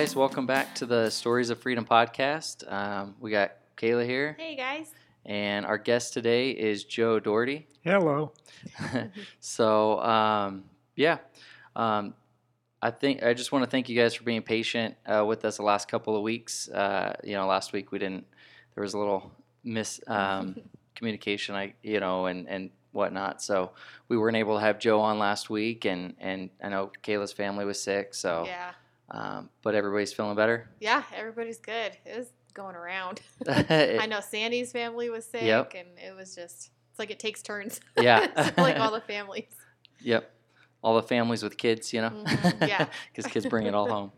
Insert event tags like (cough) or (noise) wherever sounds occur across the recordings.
guys, welcome back to the Stories of Freedom podcast. Um, we got Kayla here, Hey guys. and our guest today is Joe Doherty. Hello. (laughs) so, um, yeah, um, I think I just want to thank you guys for being patient uh, with us the last couple of weeks. Uh, you know, last week we didn't. There was a little mis um, (laughs) communication, I you know, and and whatnot. So we weren't able to have Joe on last week, and and I know Kayla's family was sick. So, Yeah. Um, but everybody's feeling better. Yeah, everybody's good. It was going around. (laughs) (laughs) I know Sandy's family was sick Yep. and it was just it's like it takes turns. Yeah. (laughs) Like all the families. Yep. All the families with kids, you know? Mhm, yeah. Because kids bring it all home.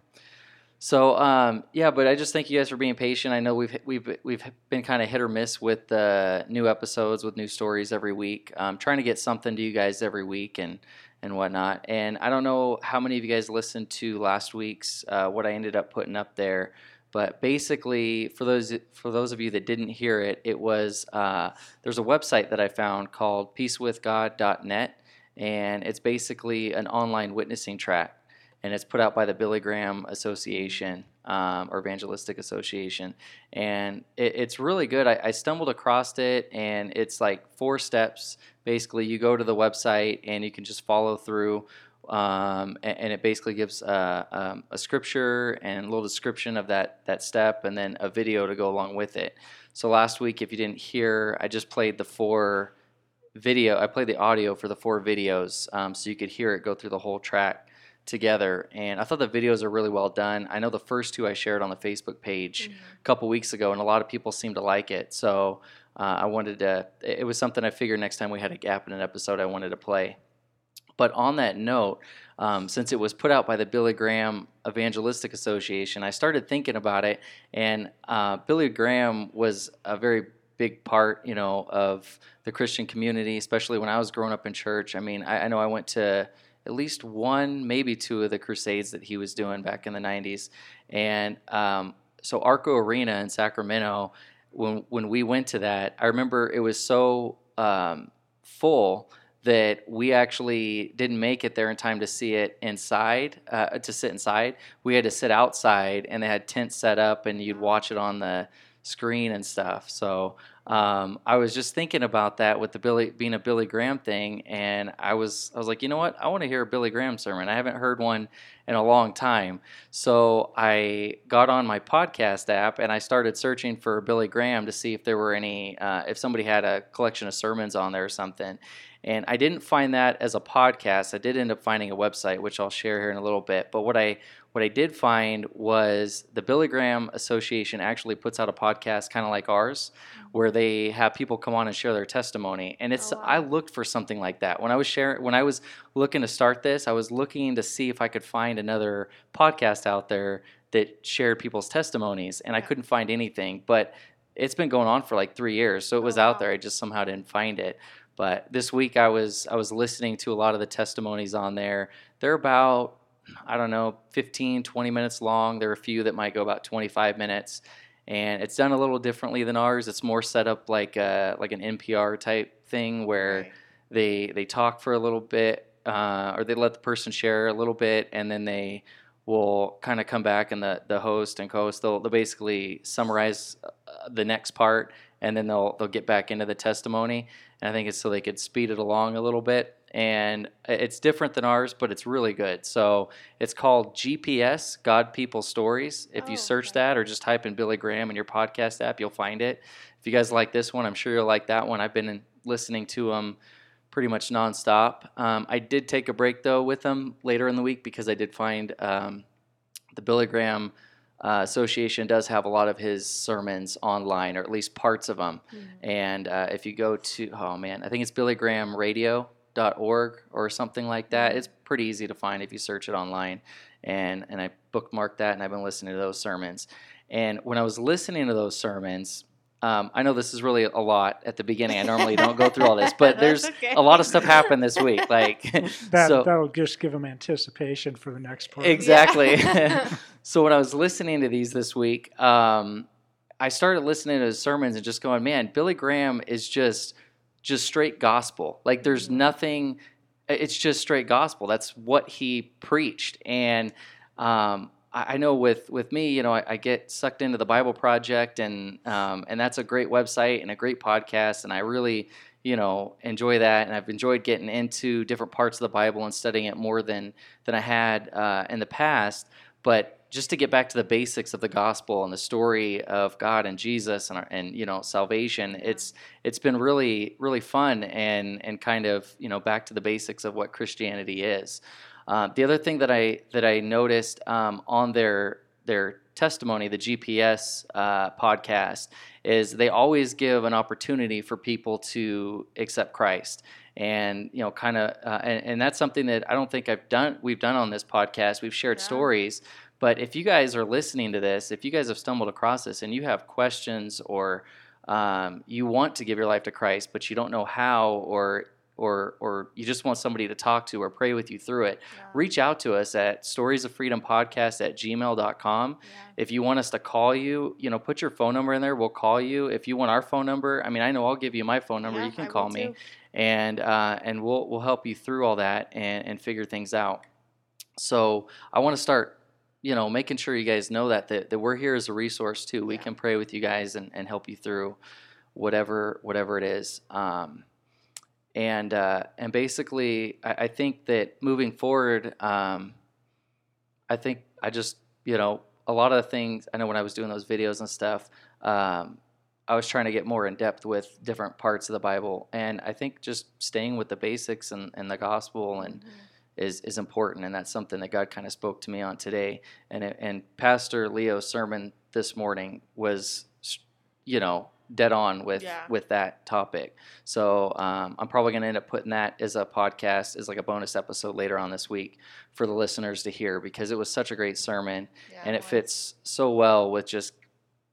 So um, yeah, but I just thank you guys for being patient. I know we've we've we've been kind of hit or miss with the new episodes with new stories every week. Um, trying to get something to you guys every week and and whatnot. And I don't know how many of you guys listened to last week's uh, what I ended up putting up there. But basically, for those for those of you that didn't hear it, it was uh, there's a website that I found called peacewithgod.net, and it's basically an online witnessing tract, and it's put out by the Billy Graham Association um, or Evangelistic Association, and it, it's really good. I, I stumbled across it, and it's like four steps. Basically, you go to the website and you can just follow through um, and, and it basically gives uh, um, a scripture and a little description of that that step, and then a video to go along with it. So last week, if you didn't hear, I just played the four video. I played the audio for the four videos, um, so you could hear it go through the whole tract together. And I thought the videos are really well done. I know the first two I shared on the Facebook page a couple weeks ago, and a lot of people seemed to like it. So uh, I wanted to. It was something I figured next time we had a gap in an episode, I wanted to play. But on that note, um, since it was put out by the Billy Graham Evangelistic Association, I started thinking about it, and uh, Billy Graham was a very big part, you know, of the Christian community, especially when I was growing up in church. I mean, I, I know I went to at least one, maybe two of the crusades that he was doing back in the '90s, and um, so Arco Arena in Sacramento. When when we went to that, I remember it was so um, full that we actually didn't make it there in time to see it inside, uh, to sit inside. We had to sit outside, and they had tents set up, and you'd watch it on the screen and stuff. So um, I was just thinking about that with the Billy being a Billy Graham thing, and I was I was like, you know what? I want to hear a Billy Graham sermon. I haven't heard one in a long time. So I got on my podcast app and I started searching for Billy Graham to see if there were any, uh, if somebody had a collection of sermons on there or something. And I didn't find that as a podcast. I did end up finding a website, which I'll share here in a little bit. But what I what I did find was the Billy Graham Association actually puts out a podcast kind of like ours, mm-hmm. where they have people come on and share their testimony. And it's Oh, wow. I looked for something like that when I was sharing when I was looking to start this. I was looking to see if I could find another podcast out there that shared people's testimonies, and I couldn't find anything. But it's been going on for like three years, so it was Oh, out wow. there. I just somehow didn't find it. But this week I was I was listening to a lot of the testimonies on there. They're about I don't know 15 20 minutes long. There are a few that might go about 25 minutes. And it's done a little differently than ours. It's more set up like a, like an NPR type thing where Right. they they talk for a little bit uh, or they let the person share a little bit and then they will kind of come back and the, the host and co-host they'll, they'll basically summarize uh, the next part and then they'll they'll get back into the testimony and I think it's so they could speed it along a little bit and it's different than ours but it's really good so it's called GPS God People Stories if you Oh, search okay. that or just type in Billy Graham in your podcast app you'll find it if you guys like this one I'm sure you'll like that one I've been in, listening to them pretty much nonstop. Um, I did take a break though with them later in the week because I did find um, the Billy Graham uh, Association does have a lot of his sermons online, or at least parts of them. Mhm. And uh, if you go to, oh man, I think it's BillyGrahamRadio.org or something like that. Mhm. It's pretty easy to find if you search it online. And and I bookmarked that, and I've been listening to those sermons. And when I was listening to those sermons, um, I know this is really a lot at the beginning. I normally don't go through all this, but (laughs) there's okay. a lot of stuff happened this week. Like (laughs) (laughs) That so, that'll just give them anticipation for the next part. Exactly. Yeah. so when I was listening to these this week, um, I started listening to his sermons and just going, man, Billy Graham is just just straight gospel. Like there's Mhm. nothing. It's just straight gospel. That's what he preached, and um, I, I know with with me, you know, I, I get sucked into the Bible Project, and um, and that's a great website and a great podcast, and I really you know enjoy that and i've enjoyed getting into different parts of the bible and studying it more than than i had uh, in the past but just to get back to the basics of the gospel and the story of god and jesus and, our, and you know salvation it's it's been really really fun and and kind of you know back to the basics of what christianity is uh, the other thing that i that i noticed um, on their their testimony, the GPS uh, podcast, is they always give an opportunity for people to accept Christ, and you know, kind of, uh, and, and, that's something that I don't think I've done. We've done on this podcast. We've shared yeah. stories, but if you guys are listening to this, if you guys have stumbled across this and you have questions or um, you want to give your life to Christ, but you don't know how, or or or you just want somebody to talk to or pray with you through it, yeah. reach out to us at stories of freedom podcast at gmail.com. Yeah. If you want us to call you, you know, put your phone number in there. We'll call you. If you want our phone number, I mean, I know I'll give you my phone number. Yeah, you can I call me, too. and uh, and we'll we'll help you through all that and and figure things out. So I want to start you know making sure you guys know that that, that we're here as a resource too. We can pray with you guys and, and help you through whatever whatever it is. Um, and uh, and basically, I, I, think that moving forward, um, I think I just you know a lot of the things I know when I was doing those videos and stuff, um, I was trying to get more in depth with different parts of the Bible, and I think just staying with the basics and, and the gospel and mm-hmm. Is is important, and that's something that God kind of spoke to me on today. And and Pastor Leo's sermon this morning was, you know, dead on with yeah. with that topic. So um, I'm probably going to end up putting that as a podcast, as like a bonus episode later on this week for the listeners to hear because it was such a great sermon yeah, and it, it fits so well with just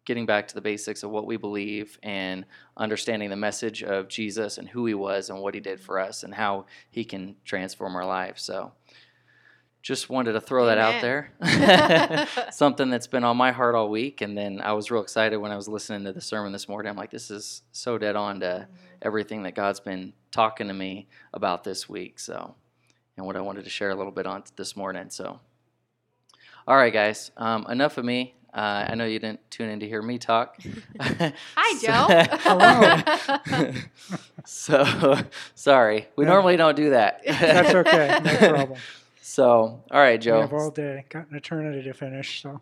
getting back to the basics of what we believe and understanding the message of Jesus and who he was and what he did for us and how he can transform our lives. So just wanted to throw Amen. that out there. (laughs) (laughs) Something that's been on my heart all week. And then I was real excited when I was listening to the sermon this morning. I'm like, this is so dead on to mm-hmm. everything that God's been talking to me about this week. So, and what I wanted to share a little bit on this morning. So, all right, guys, um, enough of me. Uh, I know you didn't tune in to hear me talk. (laughs) Hi, Joe. (laughs) (laughs) Hello. so, sorry. We yeah. normally don't do that. That's okay. No problem. So, all right, Joe. We have all day. Got an eternity to finish. So.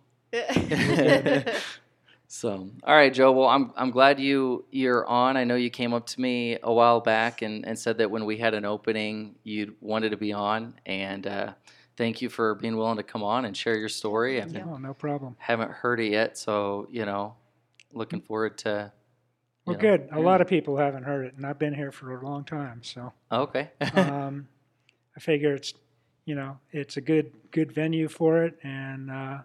so, all right, Joe. Well, I'm I'm glad you you're on. I know you came up to me a while back and, and said that when we had an opening, you wanted to be on, and uh, thank you for being willing to come on and share your story. I no, no problem. Haven't heard it yet, so you know, looking forward to. Well, know, good. A lot of people haven't heard it, and I've been here for a long time, so. Okay. (laughs) um, I figure it's you know, it's a good good venue for it, and uh,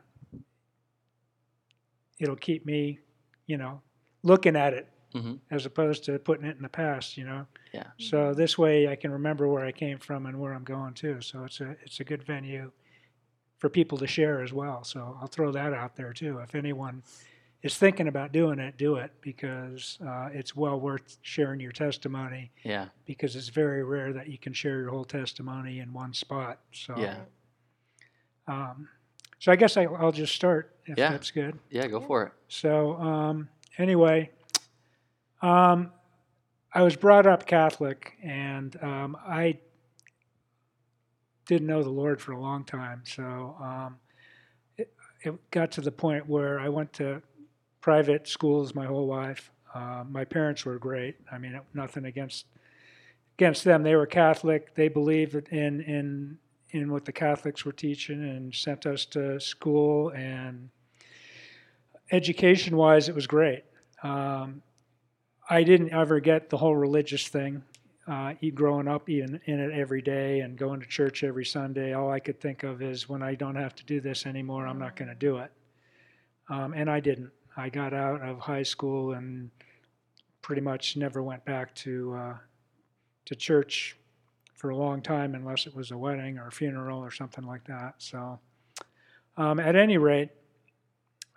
it'll keep me, you know, looking at it mm-hmm. as opposed to putting it in the past. You know. Yeah. So this way, I can remember where I came from and where I'm going to. So it's a it's a good venue for people to share as well. So I'll throw that out there too. If anyone is thinking about doing it, do it because uh, it's well worth sharing your testimony. Yeah. Because it's very rare that you can share your whole testimony in one spot. So. Yeah. Um, so I guess I, will just start if yeah. that's good. Yeah, go for it. So um, anyway, um, I was brought up Catholic, and um, I didn't know the Lord for a long time. So um, it, it got to the point where I went to private schools my whole life. Uh, my parents were great. I mean, nothing against against them. They were Catholic. They believed in in in what the Catholics were teaching and sent us to school. And education wise, it was great. Um, I didn't ever get the whole religious thing. Uh, growing up even in it every day and going to church every Sunday, all I could think of is when I don't have to do this anymore, I'm not going to do it. Um, and I didn't. I got out of high school and pretty much never went back to uh, to church for a long time unless it was a wedding or a funeral or something like that. So, um, at any rate,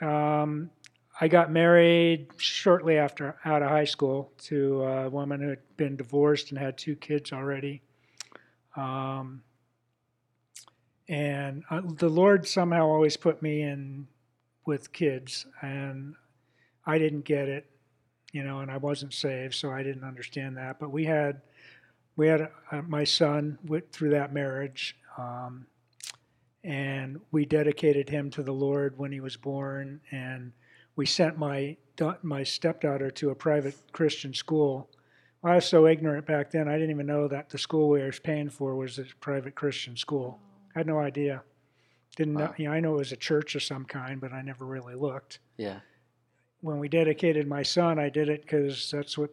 um, I got married shortly after out of high school to a woman who had been divorced and had two kids already. Um, and uh, the Lord somehow always put me in with kids, and I didn't get it, you know, and I wasn't saved, so I didn't understand that. But we had we had uh, my son through that marriage, um, and we dedicated him to the Lord when he was born, and we sent my my stepdaughter to a private Christian school. I was so ignorant back then; I didn't even know that the school we were paying for was a private Christian school. I had no idea. Didn't Wow. know, you know, I know it was a church of some kind, but I never really looked. Yeah. When we dedicated my son, I did it because that's what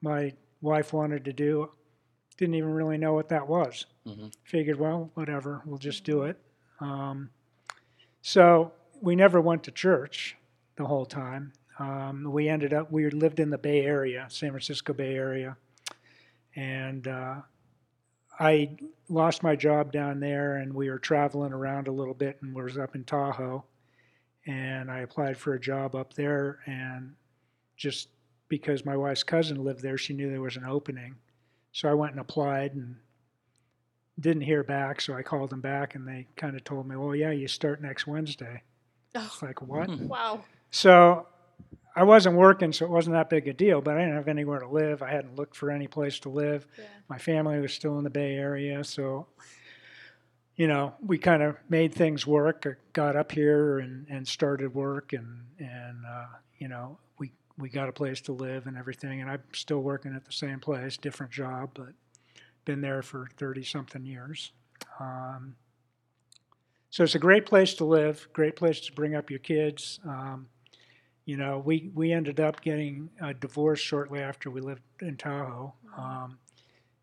my wife wanted to do. Didn't even really know what that was. Mhm. Figured, well, whatever, we'll just do it. Um, so we never went to church the whole time. Um, we ended up, we lived in the Bay Area, San Francisco Bay Area. And uh, I lost my job down there, and we were traveling around a little bit, and we was up in Tahoe. And I applied for a job up there, and just because my wife's cousin lived there, she knew there was an opening. So I went and applied and didn't hear back. So I called them back, and they kind of told me, "Well, yeah, you start next Wednesday." Oh, It's like what? Hmm. wow. So I wasn't working, so it wasn't that big a deal. But I didn't have anywhere to live. I hadn't looked for any place to live. Yeah. My family was still in the Bay Area, so you know we kind of made things work. I got up here and, and started work, and and uh, you know we we got a place to live and everything. And I'm still working at the same place, different job, but been there for thirty something years. Um, so it's a great place to live, great place to bring up your kids. Um, you know, we, we ended up getting a divorce shortly after we lived in Tahoe. Um,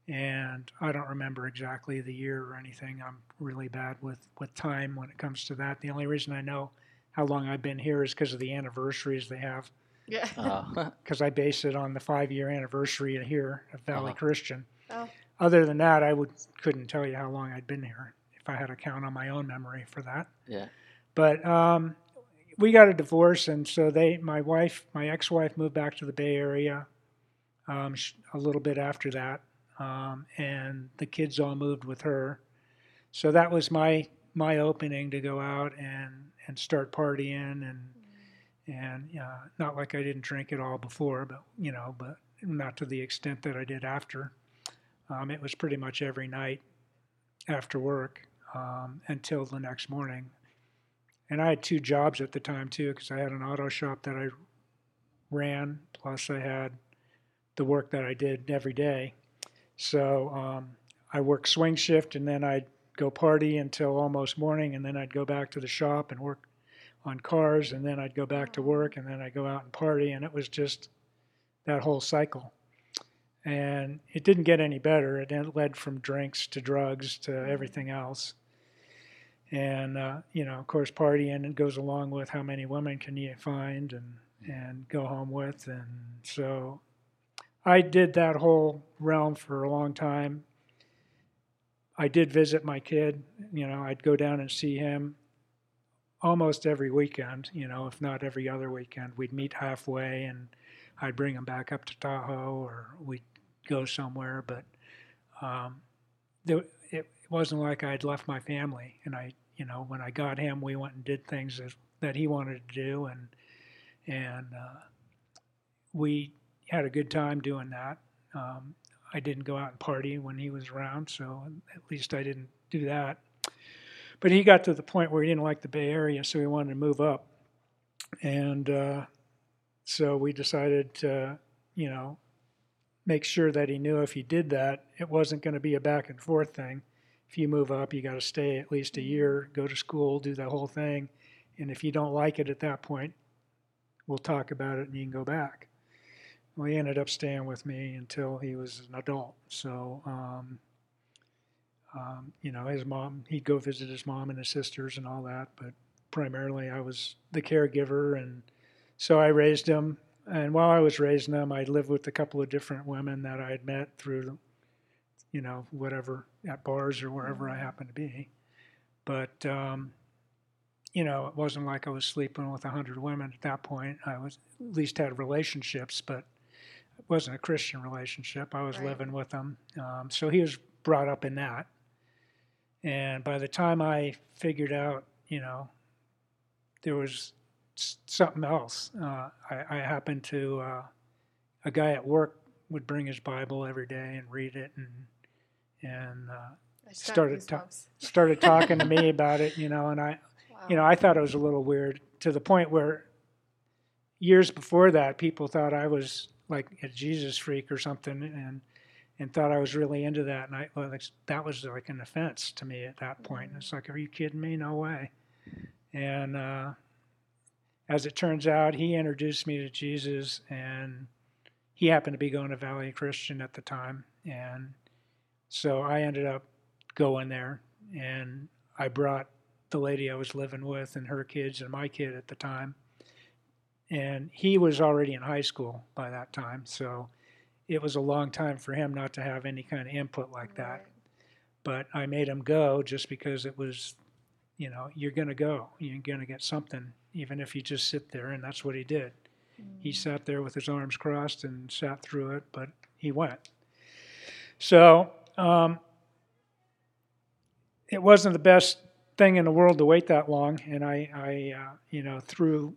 and I don't remember exactly the year or anything. I'm really bad with, with time when it comes to that. The only reason I know how long I've been here is because of the anniversaries they have, Yeah. (laughs) Uh, (laughs) because I base it on the five year anniversary here at Valley Uh-huh. Christian. Oh. Other than that, I would couldn't tell you how long I'd been here if I had a count on my own memory for that. yeah. But um, we got a divorce, and so they, my wife, my ex-wife, moved back to the Bay Area um, a little bit after that, um, and the kids all moved with her. So that was my my opening to go out and and start partying and and uh, not like I didn't drink at all before, but you know, but not to the extent that I did after. Um, it was pretty much every night after work um, until the next morning. And I had two jobs at the time too, because I had an auto shop that I ran, plus I had the work that I did every day. So um, I worked swing shift, and then I'd go party until almost morning, and then I'd go back to the shop and work on cars, and then I'd go back to work, and then I'd go out and party, and it was just that whole cycle. And it didn't get any better. It led from drinks to drugs to everything else. And uh, you know, of course, partying it goes along with how many women can you find and and go home with, and so I did that whole realm for a long time. I did visit my kid. You know, I'd go down and see him almost every weekend. You know, if not every other weekend, we'd meet halfway, and I'd bring him back up to Tahoe, or we'd go somewhere. But um, it wasn't like I'd left my family. And I, you know, when I got him, we went and did things that, that he wanted to do, and and uh, we had a good time doing that. Um, I didn't go out and party when he was around, so at least I didn't do that. But he got to the point where he didn't like the Bay Area, so he wanted to move up, and uh, so we decided to, you know, make sure that he knew if he did that, it wasn't going to be a back and forth thing. If you move up, you got to stay at least a year, go to school, do the whole thing, and if you don't like it at that point, we'll talk about it and you can go back. Well, he ended up staying with me until he was an adult. So, um, um, you know, his mom, he'd go visit his mom and his sisters and all that, but primarily I was the caregiver. And so I raised him. And while I was raising him, I lived with a couple of different women that I had met through, you know, whatever, at bars or wherever I happened to be. But, um, you know, it wasn't like I was sleeping with a hundred women at that point. I was at least had relationships, but it wasn't a Christian relationship. I was Right. living with them, um, so he was brought up in that. And by the time I figured out, you know, there was something else, uh, I, I, happened to, uh, a guy at work would bring his Bible every day and read it and, and, uh, started ta- (laughs) started talking to me about it, you know, and I, wow. you know, I thought it was a little weird to the point where years before that, people thought I was like a Jesus freak or something, and and thought I was really into that. And I well, that was like an offense to me at that point. And it's like, are you kidding me? No way. And uh, as it turns out, he introduced me to Jesus, and he happened to be going to Valley Christian at the time, and so I ended up going there, and I brought the lady I was living with and her kids and my kid at the time. And he was already in high school by that time, so it was a long time for him not to have any kind of input like that. But I made him go just because it was, you know, you're going to go. You're going to get something, even if you just sit there. And that's what he did. Mm. He sat there with his arms crossed and sat through it, but he went. So um, it wasn't the best thing in the world to wait that long. And I, I uh, you know, through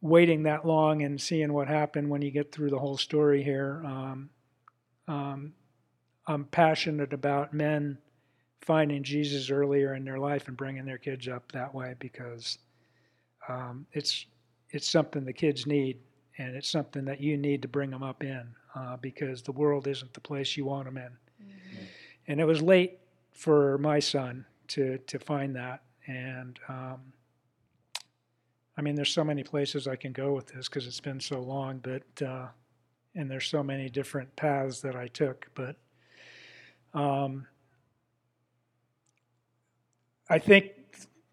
waiting that long and seeing what happened when you get through the whole story here. Um, um, I'm passionate about men finding Jesus earlier in their life and bringing their kids up that way because um, it's it's something the kids need and it's something that you need to bring them up in uh, because the world isn't the place you want them in. Mm-hmm. And it was late for my son to to find that and um, I mean, there's so many places I can go with this because it's been so long, but uh, and there's so many different paths that I took. But um, I think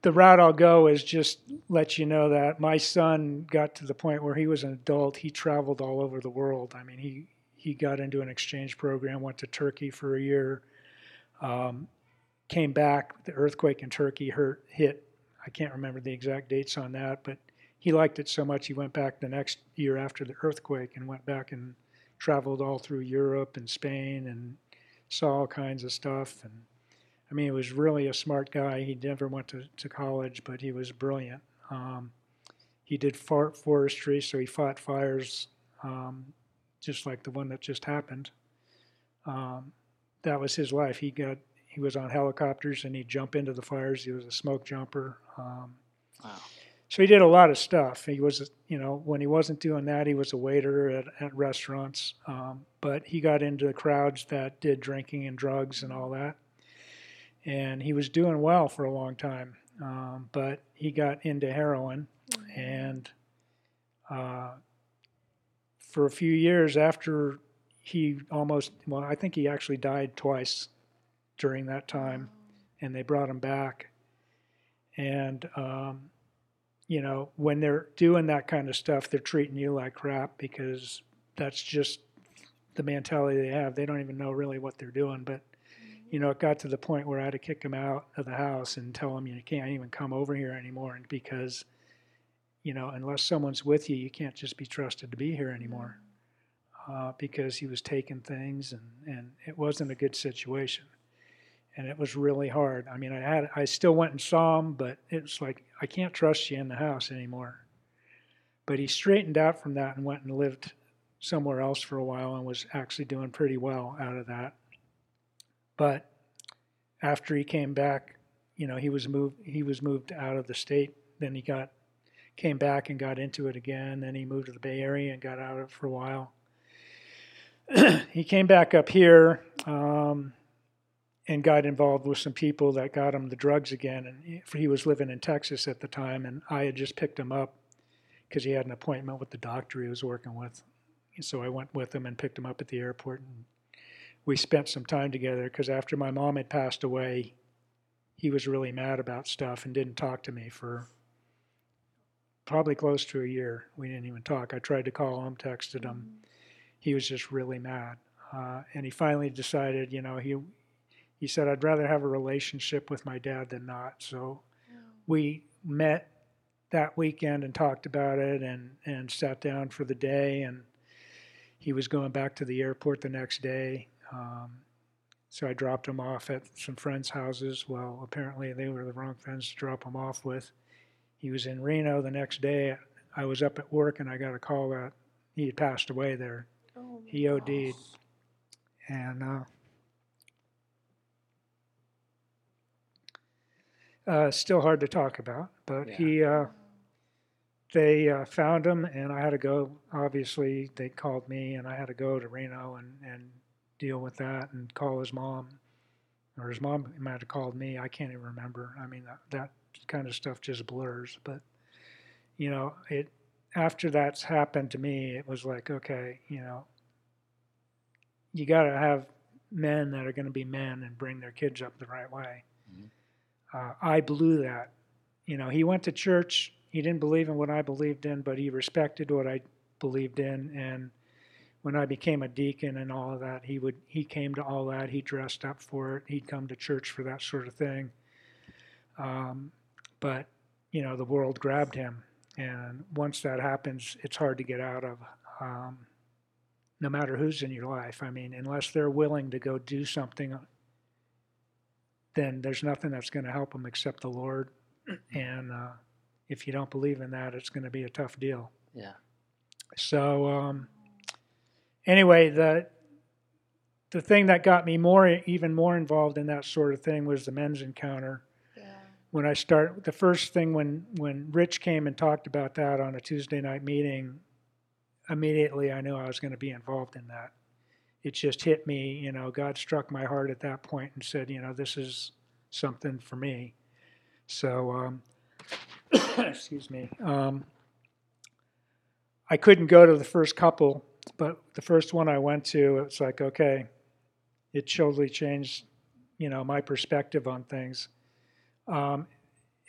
the route I'll go is just let you know that my son got to the point where he was an adult. He traveled all over the world. I mean, he he got into an exchange program, went to Turkey for a year, um, came back. The earthquake in Turkey hurt hit I can't remember the exact dates on that, but he liked it so much he went back the next year after the earthquake and went back and traveled all through Europe and Spain and saw all kinds of stuff. And I mean, he was really a smart guy. He never went to, to college, but he was brilliant. Um, he did forestry, so he fought fires um, just like the one that just happened. Um, that was his life. He got he was on helicopters and he'd jump into the fires. He was a smoke jumper. Um, wow. So he did a lot of stuff. He was, you know, when he wasn't doing that, he was a waiter at, at restaurants. Um, but he got into the crowds that did drinking and drugs and all that. And he was doing well for a long time. Um, but he got into heroin. And uh, for a few years after he almost, well, I think he actually died twice during that time. And they brought him back and, um, you know, when they're doing that kind of stuff, they're treating you like crap because that's just the mentality they have. They don't even know really what they're doing. But, you know, it got to the point where I had to kick him out of the house and tell him, you can't even come over here anymore because, you know, unless someone's with you, you can't just be trusted to be here anymore. Uh, because he was taking things and, and it wasn't a good situation and it was really hard. I mean, I had I still went and saw him, but it was like I can't trust you in the house anymore. But he straightened out from that and went and lived somewhere else for a while and was actually doing pretty well out of that. But after he came back, you know, he was moved he was moved out of the state. Then he got came back and got into it again. Then he moved to the Bay Area and got out of it for a while. (clears throat) he came back up here. Um, and got involved with some people that got him the drugs again. And he was living in Texas at the time, and I had just picked him up because he had an appointment with the doctor he was working with. So I went with him and picked him up at the airport, and we spent some time together. Because after my mom had passed away, he was really mad about stuff and didn't talk to me for probably close to a year. We didn't even talk. I tried to call him, texted him. He was just really mad. Uh, and he finally decided, you know, he he said, I'd rather have a relationship with my dad than not. So we met that weekend and talked about it and, and sat down for the day. And he was going back to the airport the next day. Um, So I dropped him off at some friends' houses. Well, apparently they were the wrong friends to drop him off with. He was in Reno the next day. I was up at work and I got a call that he had passed away there. Oh He OD'd. gosh. And uh, uh, still hard to talk about, but Yeah. he, uh, they uh, found him, and I had to go. Obviously, they called me, and I had to go to Reno and, and deal with that and call his mom, or his mom might have called me. I can't even remember. I mean, that, that kind of stuff just blurs. But you know, it after that's happened to me, it was like, okay, you know, you got to have men that are going to be men and bring their kids up the right way. Mhm. Uh, I blew that. You know, he went to church. He didn't believe in what I believed in, but he respected what I believed in. And when I became a deacon and all of that, he would he came to all that. He dressed up for it. He'd come to church for that sort of thing. Um, but you know, the world grabbed him, and once that happens, it's hard to get out of. Um, no matter who's in your life. I mean, unless they're willing to go do something, then there's nothing that's going to help them except the Lord. (clears throat) And uh, if you don't believe in that, it's going to be a tough deal. Yeah. So um, anyway, the the thing that got me more, even more involved in that sort of thing, was the men's encounter Yeah. when I start the first thing when when Rich came and talked about that on a Tuesday night meeting, immediately I knew I was going to be involved in that. It just hit me, you know, God struck my heart at that point and said, you know, this is something for me. So, um, (coughs) excuse me. Um, I couldn't go to the first couple, but the first one I went to, it's like, okay, it totally changed, you know, my perspective on things. Um,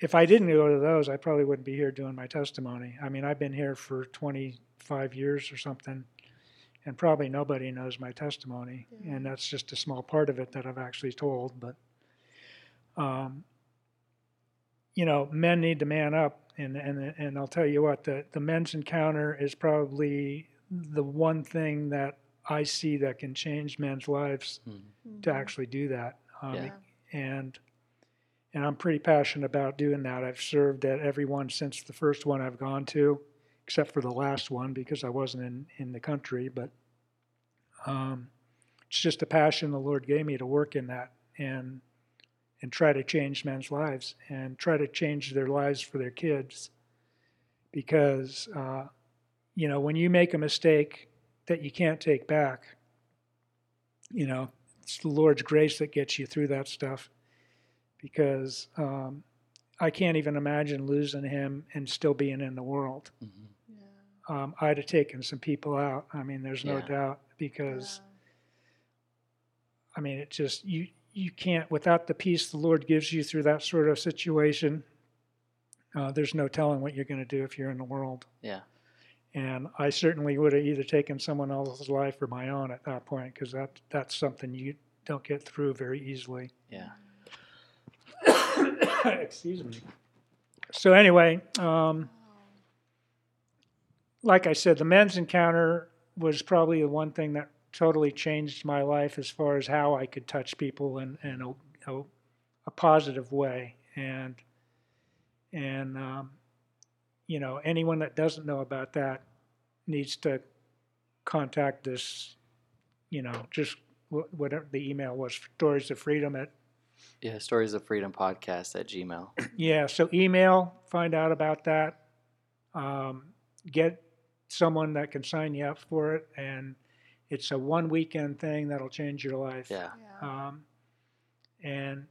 if I didn't go to those, I probably wouldn't be here doing my testimony. I mean, I've been here for 25 years or something, and probably nobody knows my testimony, Yeah. and that's just a small part of it that I've actually told. But, um, you know, men need to man up, and and and I'll tell you what, the the men's encounter is probably the one thing that I see that can change men's lives Mhm. to Mhm. actually do that. Um, Yeah. And and I'm pretty passionate about doing that. I've served at every one since the first one I've gone to, except for the last one because I wasn't in, in the country. But um, it's just a passion the Lord gave me to work in that and and try to change men's lives and try to change their lives for their kids. Because uh, you know when you make a mistake that you can't take back, you know it's the Lord's grace that gets you through that stuff. Because um, I can't even imagine losing him and still being in the world. Mhm. Yeah. Um, I'd have taken some people out. I mean, there's no Yeah. doubt because Yeah. I mean, it just you you can't without the peace the Lord gives you through that sort of situation. Uh, there's no telling what you're going to do if you're in the world. Yeah. And I certainly would have either taken someone else's life or my own at that point because that that's something you don't get through very easily. Yeah. (coughs) Excuse me. So anyway, um, like I said, the men's encounter was probably the one thing that totally changed my life as far as how I could touch people in, in a, a, a positive way. And and um, you know, anyone that doesn't know about that needs to contact this. You know, just whatever the email was, Stories of Freedom at Yeah. Stories of Freedom podcast at Gmail. (clears throat) yeah, so email, find out about that. Um, get someone that can sign you up for it, and it's a one weekend thing that'll change your life. Yeah. Yeah. Um, and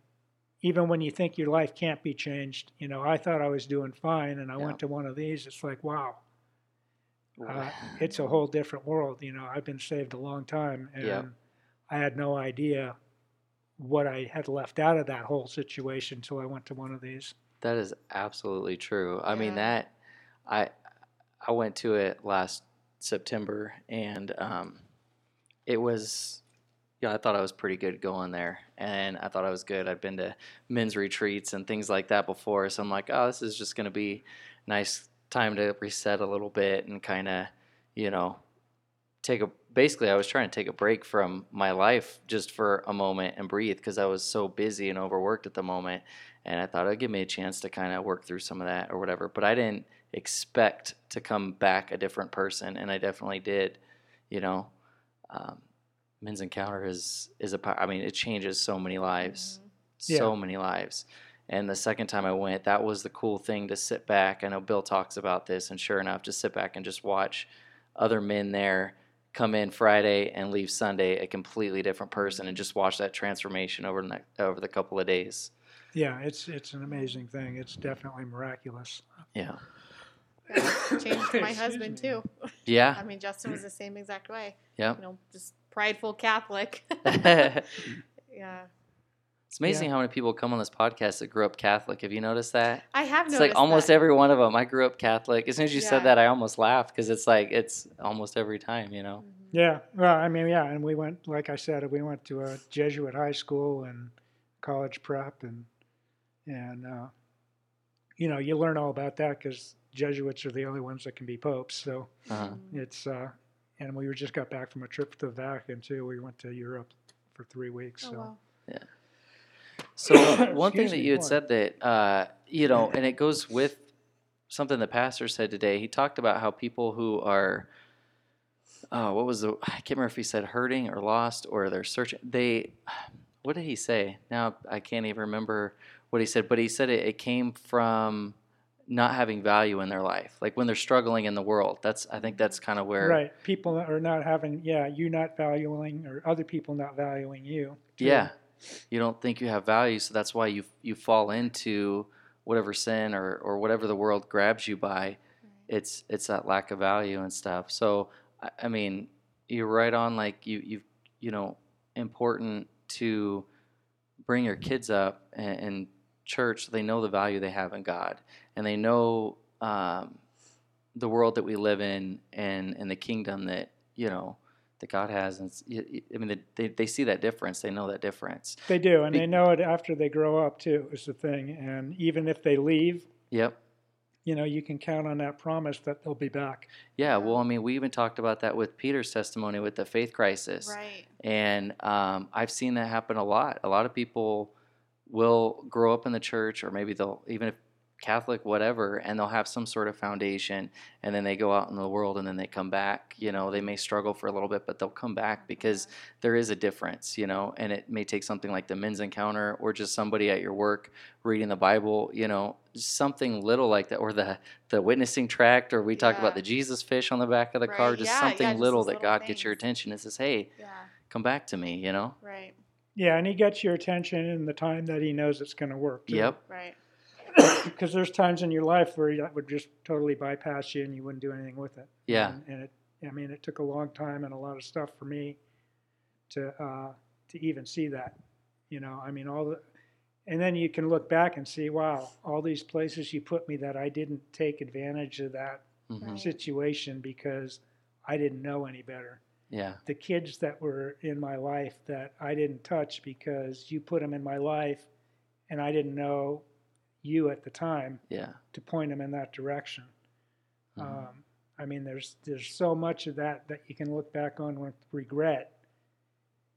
even when you think your life can't be changed, you know, I thought I was doing fine, and I Yeah. went to one of these. It's like, wow, uh, it's a whole different world. You know, I've been saved a long time, and. I had no idea what I had left out of that whole situation until I went to one of these. That is absolutely true. I mean that I I went to it last September and um, it was yeah, I thought I was pretty good going there and I thought I was good. I'd been to men's retreats and things like that before, so I'm like, oh, this is just going to be nice time to reset a little bit and kind of, you know, take a basically I was trying to take a break from my life just for a moment and breathe because I was so busy and overworked at the moment and I thought it'd give me a chance to kind of work through some of that or whatever but I didn't expect to come back a different person and I definitely did you know um, men's encounter is is a pow- I mean it changes so many lives mm-hmm. Yeah. so many lives and the second time I went that was the cool thing to sit back I know Bill talks about this and sure enough to sit back and just watch other men there come in Friday and leave Sunday a completely different person and just watch that transformation over the over the couple of days. Yeah, it's it's an amazing thing. It's definitely miraculous. Yeah. Changed my (coughs) husband too. Yeah. I mean, Justin was the same exact way. Yeah. You know, just prideful Catholic. (laughs) (laughs) Yeah. It's yeah. amazing how many people come on this podcast that grew up Catholic. Have you noticed that? I have It's noticed like almost that. every one of them. I grew up Catholic. As soon as you Yeah. said that, I almost laughed because it's like it's almost every time, you know. Mhm. Yeah, well, I mean, yeah, and we went, like I said, we went to a Jesuit high school and college prep, and and uh, you know, you learn all about that because Jesuits are the only ones that can be popes. So Uh-huh. Mhm. it's, uh, and we were just got back from a trip to the Vatican too. We went to Europe for three weeks. Oh, So wow. (coughs) So one thing that you had go said that uh, you know, and it goes with something the pastor said today. He talked about how people who are, oh, what was the? I can't remember if he said hurting or lost or they're searching. They, what did he say? Now I can't even remember what he said, but he said it, it came from not having value in their life, like when they're struggling in the world. That's I think that's kind of where. right, people are not having, yeah, you not valuing or other people not valuing you. too. Yeah. You don't think you have value, so that's why you you fall into whatever sin or, or whatever the world grabs you by. It's it's that lack of value and stuff. So I, I mean, you're right on. Like you you you know, important to bring your kids up and, in church. They know the value they have in God, and they know um, the world that we live in and and the kingdom that you know that God has. And it's- y- y- I mean, they, they see that difference. They know that difference. They do, and Be- they know it after they grow up too. Is the thing, and even if they leave, Yep. you know, you can count on that promise that they'll be back. Yeah. Well, I mean, we even talked about that with Peter's testimony with the faith crisis. Right. And um, I've seen that happen a lot. A lot of people will grow up in the church, or maybe they'll, even if Catholic, whatever, and they'll have some sort of foundation, and then they go out in the world and then they come back. You know, they may struggle for a little bit, but they'll come back because there is a difference, you know, and it may take something like the men's encounter or just somebody at your work reading the Bible, you know, something little like that, or the the witnessing tract, or we talk about the Jesus fish on the back of the car, just yeah, something yeah, just little that little God gets your attention and says, hey, Yeah. come back to me, you know? Right. Yeah, and he gets your attention in the time that he knows it's going to work. too. Yep. Right. (coughs) because there's times in your life where that would just totally bypass you and you wouldn't do anything with it. Yeah. And, and it, I mean, it took a long time and a lot of stuff for me to uh, to even see that. You know, I mean, all the, and then you can look back and see, wow, all these places you put me that I didn't take advantage of that hmm situation because I didn't know any better. Yeah. The kids that were in my life that I didn't touch because you put them in my life, and I didn't know you at the time Yeah. to point them in that direction. Mhm. Um, I mean, there's there's so much of that that you can look back on with regret,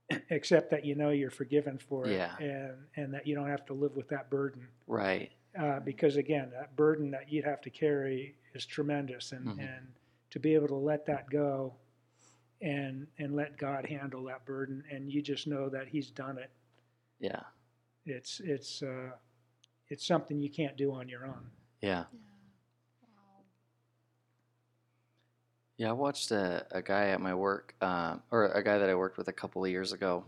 (clears throat) except that you know you're forgiven for it, Yeah. and and that you don't have to live with that burden. Right. Uh, because again, that burden that you'd have to carry is tremendous, and Mhm. and to be able to let that go, and and let God handle that burden, and you just know that He's done it. Yeah. It's it's uh, it's something you can't do on your own. Yeah. Yeah. Wow. Yeah, I watched a, a guy at my work, um, or a guy that I worked with a couple of years ago,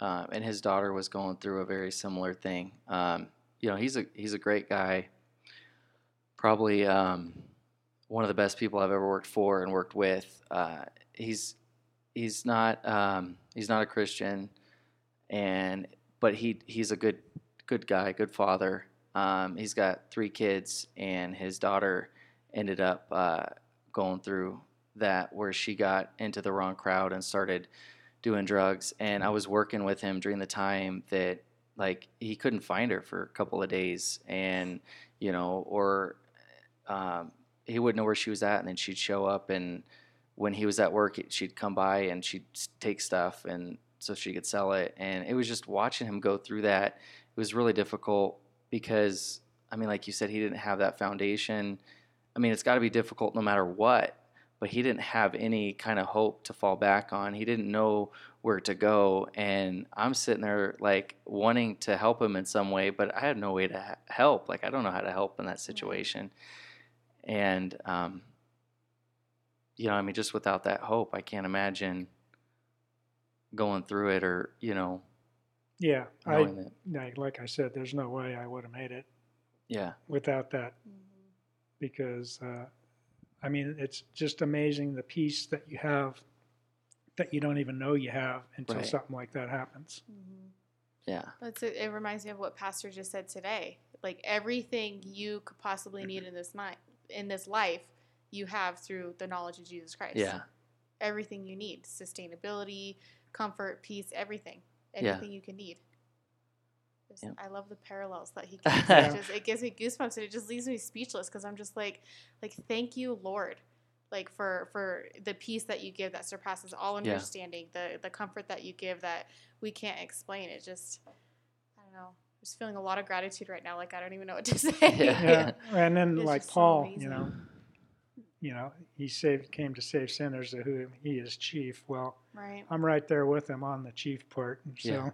um, and his daughter was going through a very similar thing. Um, you know, he's a he's a great guy, probably um, one of the best people I've ever worked for and worked with. Uh, he's he's not um, he's not a Christian, and but he he's a good good guy, good father. Um, he's got three kids, and his daughter ended up uh, going through that where she got into the wrong crowd and started doing drugs. And I was working with him during the time that like he couldn't find her for a couple of days, and you know, or um, he wouldn't know where she was at, and then she'd show up and when he was at work, she'd come by and she'd take stuff and so she could sell it. And it was just watching him go through that. It was really difficult because, I mean, like you said, he didn't have that foundation. I mean, it's got to be difficult no matter what, but he didn't have any kind of hope to fall back on. He didn't know where to go. And I'm sitting there like wanting to help him in some way, but I had no way to help. Like, I don't know how to help in that situation. And, um, you know, I mean, just without that hope, I can't imagine going through it or, you know, Yeah, I that. like, like I said, there's no way I would have made it Yeah. without that because uh, I mean it's just amazing the peace that you have that you don't even know you have until Right. something like that happens. Mhm. Yeah. That's it. It reminds me of what Pastor just said today. Like everything you could possibly need in this night, in this life, you have through the knowledge of Jesus Christ. Yeah. Everything you need: sustainability, comfort, peace, everything, Yeah. anything you can need. Just- Yep. I love the parallels that he (laughs) gives. it, just, it gives me goosebumps, and it just leaves me speechless because I'm just like, like, thank you, Lord, like for for the peace that you give that surpasses all Yeah. understanding, the the comfort that you give that we can't explain. It just, I don't know. Just feeling a lot of gratitude right now. Like I don't even know what to (laughs) say. Yeah. Yeah, and then It's like just so Paul, you know, you know, he saved came to save sinners, of who he is chief. Well, Right. I'm right there with him on the chief part. And so, Yeah.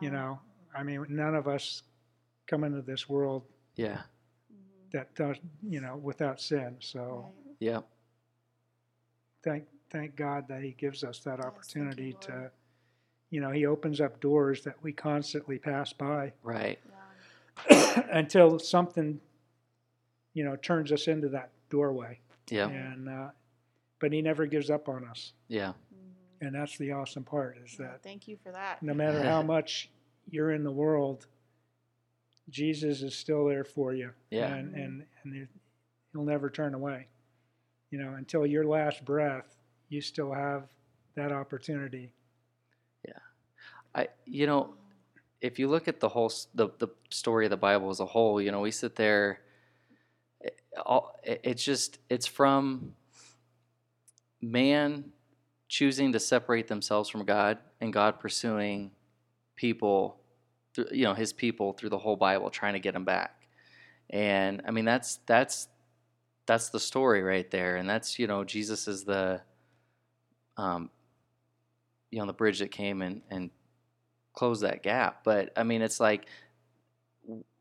you know, I mean, none of us come into this world Yeah. Mhm. that does, you know, without sin. So Right. Yep. thank thank God that He gives us that Yes, thank you, opportunity to, you know, He opens up doors that we constantly pass by Right. Yeah. (coughs) until something, you know, turns us into that doorway. Yep. And uh, but He never gives up on us, Yeah. Mhm. and that's the awesome part is Yeah, that Thank you for that. no matter how (laughs) much you're in the world, Jesus is still there for you. Yeah. And and and he- he'll never turn away. You know, until your last breath, you still have that opportunity. Yeah. I, you know, if you look at the whole the the story of the Bible as a whole, you know, we sit there. It, all—it's just it's from man choosing to separate themselves from God and God pursuing people, through, you know, His people through the whole Bible, trying to get them back. And I mean, that's that's that's the story right there, and that's you know, Jesus is the, um, you know, the bridge that came and and closed that gap. But I mean, it's like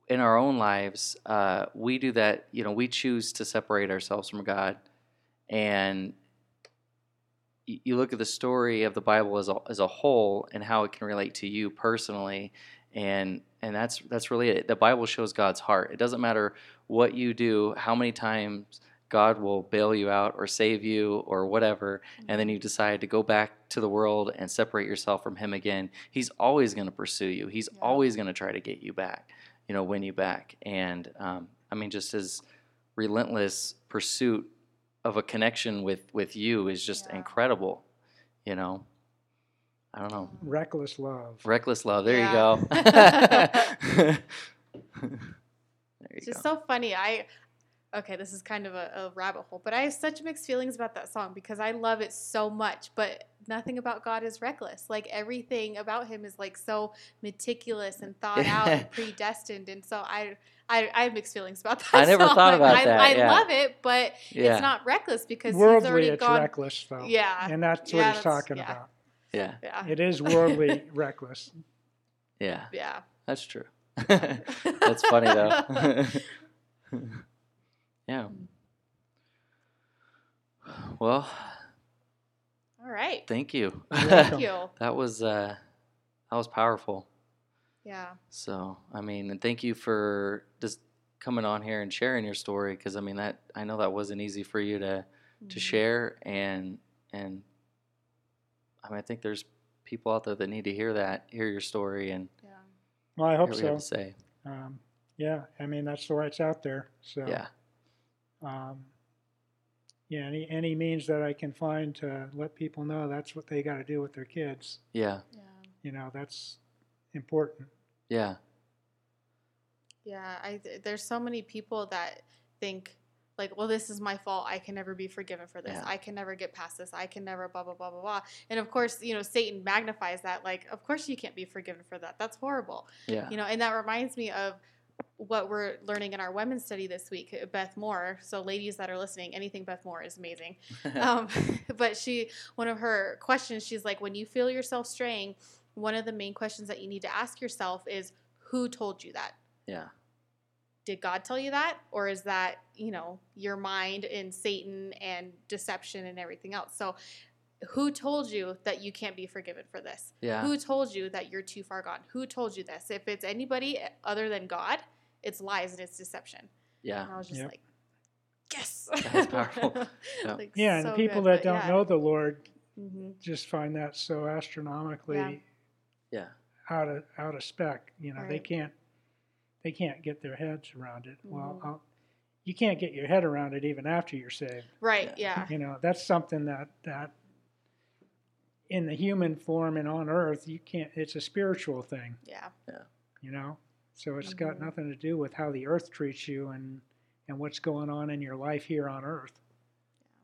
in our own lives, uh, we do that. You know, we choose to separate ourselves from God, and y- you look at the story of the Bible as a, as a whole and how it can relate to you personally, and and that's that's really it. The Bible shows God's heart. It doesn't matter what you do, how many times God will bail you out or save you or whatever, and then you decide to go back to the world and separate yourself from Him again. He's always going to pursue you. He's Yeah. always going to try to get you back, you know, win you back. And um, I mean, just his relentless pursuit of a connection with with you is just Yeah. incredible. You know, I don't know. Reckless love. Reckless love. There Yeah. you go. (laughs) (laughs) there you It's go. just so funny. I okay, this is kind of a, a rabbit hole, but I have such mixed feelings about that song because I love it so much, but nothing about God is reckless. Like everything about him is like so meticulous and (laughs) thought out and predestined. And so I I, I have mixed feelings about that. I never song. thought about I, that, I yeah. love it, but yeah. it's not reckless because he's Worldly, already it's gone. reckless, though. Yeah. And that's Yeah, what he's that's- talking yeah. about. yeah. Yeah. It is worldly (laughs) reckless. Yeah. Yeah. That's true. (laughs) That's funny though. yeah. Well, All right. thank you. (laughs) Thank you. that was uh that was powerful. Yeah. So, I mean, and thank you for just coming on here and sharing your story because I mean that I know that wasn't easy for you to to Mhm. share and and I mean I think there's people out there that need to hear that, hear your story and Yeah. Well, I hope what you have so. to say. Um, yeah, I mean that's the way it's out there. So Yeah. um, yeah, any any means that I can find to let people know that's what they got to do with their kids. Yeah. Yeah. You know, that's important. Yeah. Yeah, I there's so many people that think like, well, this is my fault. I can never be forgiven for this. Yeah. I can never get past this. I can never blah blah blah blah blah. And of course, you know, Satan magnifies that. Like, of course you can't be forgiven for that. That's horrible. Yeah. You know, and that reminds me of what we're learning in our women's study this week, Beth Moore. So, ladies that are listening, anything Beth Moore is amazing. (laughs) Um, (laughs) but she, one of her questions, she's like, when you feel yourself straying, one of the main questions that you need to ask yourself is, who told you that? yeah. Did God tell you that? Or is that, you know, your mind and Satan and deception and everything else? So, who told you that you can't be forgiven for this? Yeah. Who told you that you're too far gone? Who told you this? If it's anybody other than God, it's lies and it's deception. Yeah. And I was just Yep. like, yes. That's powerful. (laughs) Yeah. Like, Yeah, and so the people good, that don't yeah. know the Lord Mhm. just find that so astronomically Yeah. Yeah. out of out of spec. You know, they can't they can't get their heads around it. Well, Mhm. I'll, you can't get your head around it even after you're saved. Right, yeah. You know, that's something that that in the human form and on earth, you can't. It's a spiritual thing. Yeah. Yeah. You know, so it's got Mhm. nothing to do with how the earth treats you and and what's going on in your life here on earth.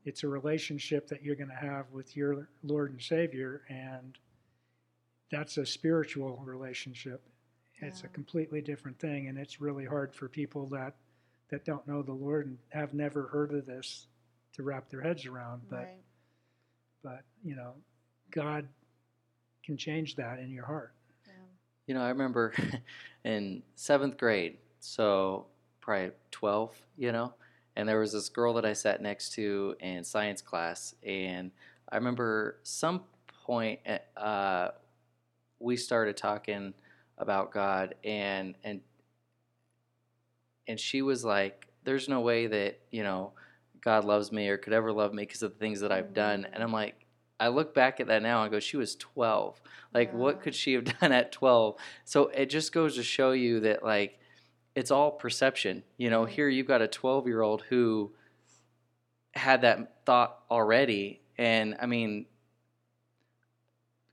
It's a relationship that you're going to have with your Lord and Savior, and that's a spiritual relationship. Yeah. It's a completely different thing, and it's really hard for people that that don't know the Lord and have never heard of this to wrap their heads around. But right. but you know, God can change that in your heart. Yeah. You know, I remember (laughs) in seventh grade, so probably 12, you know, and there was this girl that I sat next to in science class. And I remember some point uh, we started talking about God, and, and, and she was like, There's no way that, you know, God loves me or could ever love me because of the things that I've done. And I'm like, I look back at that now and go, She was 12. Like, what could she have (laughs) done at 12? So it just goes to show you that, like, it's all perception. You know, here you've got a 12 year old who had that thought already. And I mean,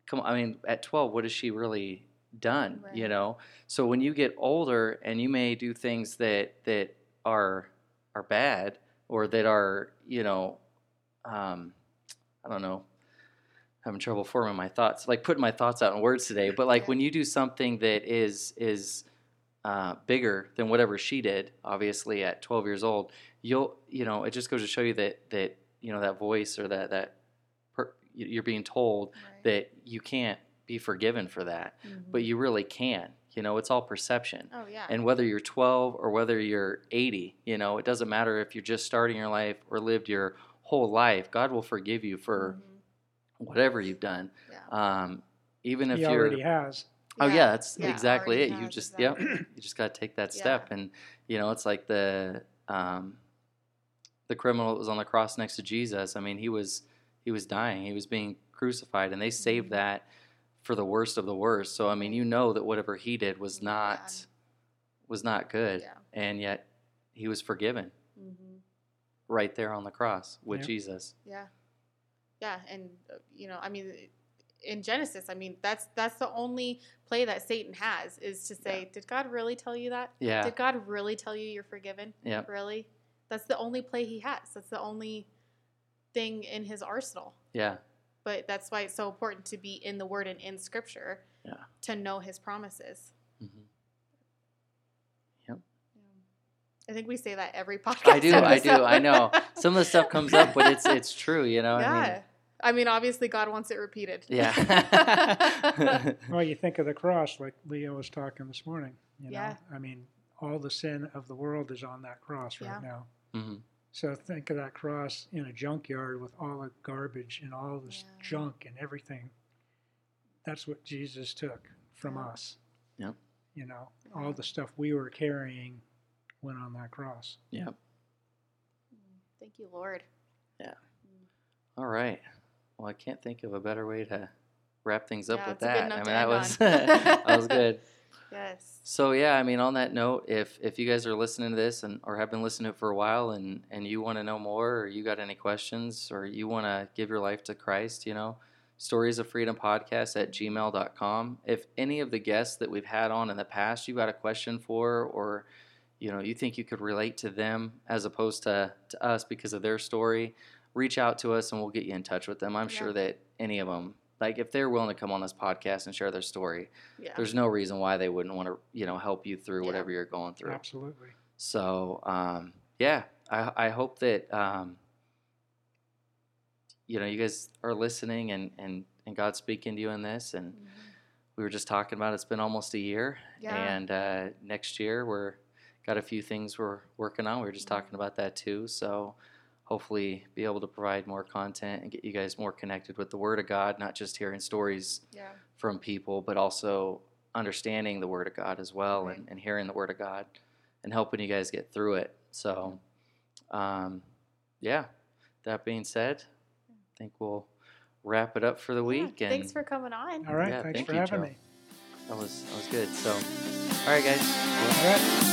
come on, I mean, at 12, what has she really done? You know? So when you get older and you may do things that, that are, are bad or that are, you know, um, I don't know, having trouble forming my thoughts, like putting my thoughts out in words today. But like when you do something that is is uh, bigger than whatever she did, obviously at 12 years old, you'll you know it just goes to show you that that you know that voice or that that per, you're being told Right. that you can't be forgiven for that, but Mhm. you really can. You know, it's all perception. Oh yeah. And whether you're 12 or whether you're 80, you know, it doesn't matter if you're just starting your life or lived your whole life. God will forgive you for Mhm. Whatever you've done. Yeah. Um, even if he you're already has. Oh yeah, that's Yeah, exactly it. You just exactly. yep. You just got to take that Yeah. step, and you know it's like the um, the criminal that was on the cross next to Jesus. I mean, he was he was dying. He was being crucified, and they saved Mhm. that for the worst of the worst. So I mean, you know that whatever he did was not Bad. was not good, Yeah. and yet he was forgiven Mhm. right there on the cross with Yep. Jesus. Yeah. Yeah, and uh, you know, I mean, in Genesis, I mean, that's that's the only play that Satan has is to say, "Did God really tell you that? Yeah, Did God really tell you you're forgiven? yeah, Really? That's the only play he has. That's the only thing in his arsenal. yeah, But that's why it's so important to be in the Word and in Scripture Yeah. to know His promises. hmm Yeah. I think we say that every podcast. I do, I do, I know. Some of the stuff comes up, but it's (laughs) it's true. You know, yeah. I mean, I mean, obviously, God wants it repeated. yeah. (laughs) Well, you think of the cross, like Leo was talking this morning. You know, Yeah. I mean, all the sin of the world is on that cross right Yeah. now. hmm So think of that cross in a junkyard with all the garbage and all this Yeah. junk and everything. That's what Jesus took from Yeah. us. Yep. You know, Yeah. all the stuff we were carrying went on that cross. Yeah. Thank you, Lord. Yeah. All right. Well, I can't think of a better way to wrap things up Yeah, with it's a good that. I mean, that was (laughs) that was good. (laughs) Yes. So yeah, I mean, on that note, if if you guys are listening to this and or have been listening to it for a while, and and you want to know more, or you got any questions, or you want to give your life to Christ, you know, stories of freedom podcast at gmail.com. If any of the guests that we've had on in the past, you got a question for, or you know you think you could relate to them as opposed to, to us because of their story, reach out to us and we'll get you in touch with them. I'm Yeah. sure that any of them, like if they're willing to come on this podcast and share their story, Yeah. there's no reason why they wouldn't want to you know help you through Yeah. whatever you're going through. Absolutely. So um, yeah, I, I hope that um, you know you guys are listening and and and God's speaking to you in this. And Mhm. we were just talking about it's been almost a year, Yeah. and uh, next year we're got a few things we're working on. We were just Mhm. talking about that too. So hopefully be able to provide more content and get you guys more connected with the Word of God, not just hearing stories Yeah. from people, but also understanding the Word of God as well Right. and, and hearing the Word of God and helping you guys get through it. So, um, yeah, that being said, I think we'll wrap it up for the Yeah, week. And Thanks for coming on. All right. Yeah, thanks thank for you, having Joe. me. that was that was good. So, all right, guys. All right.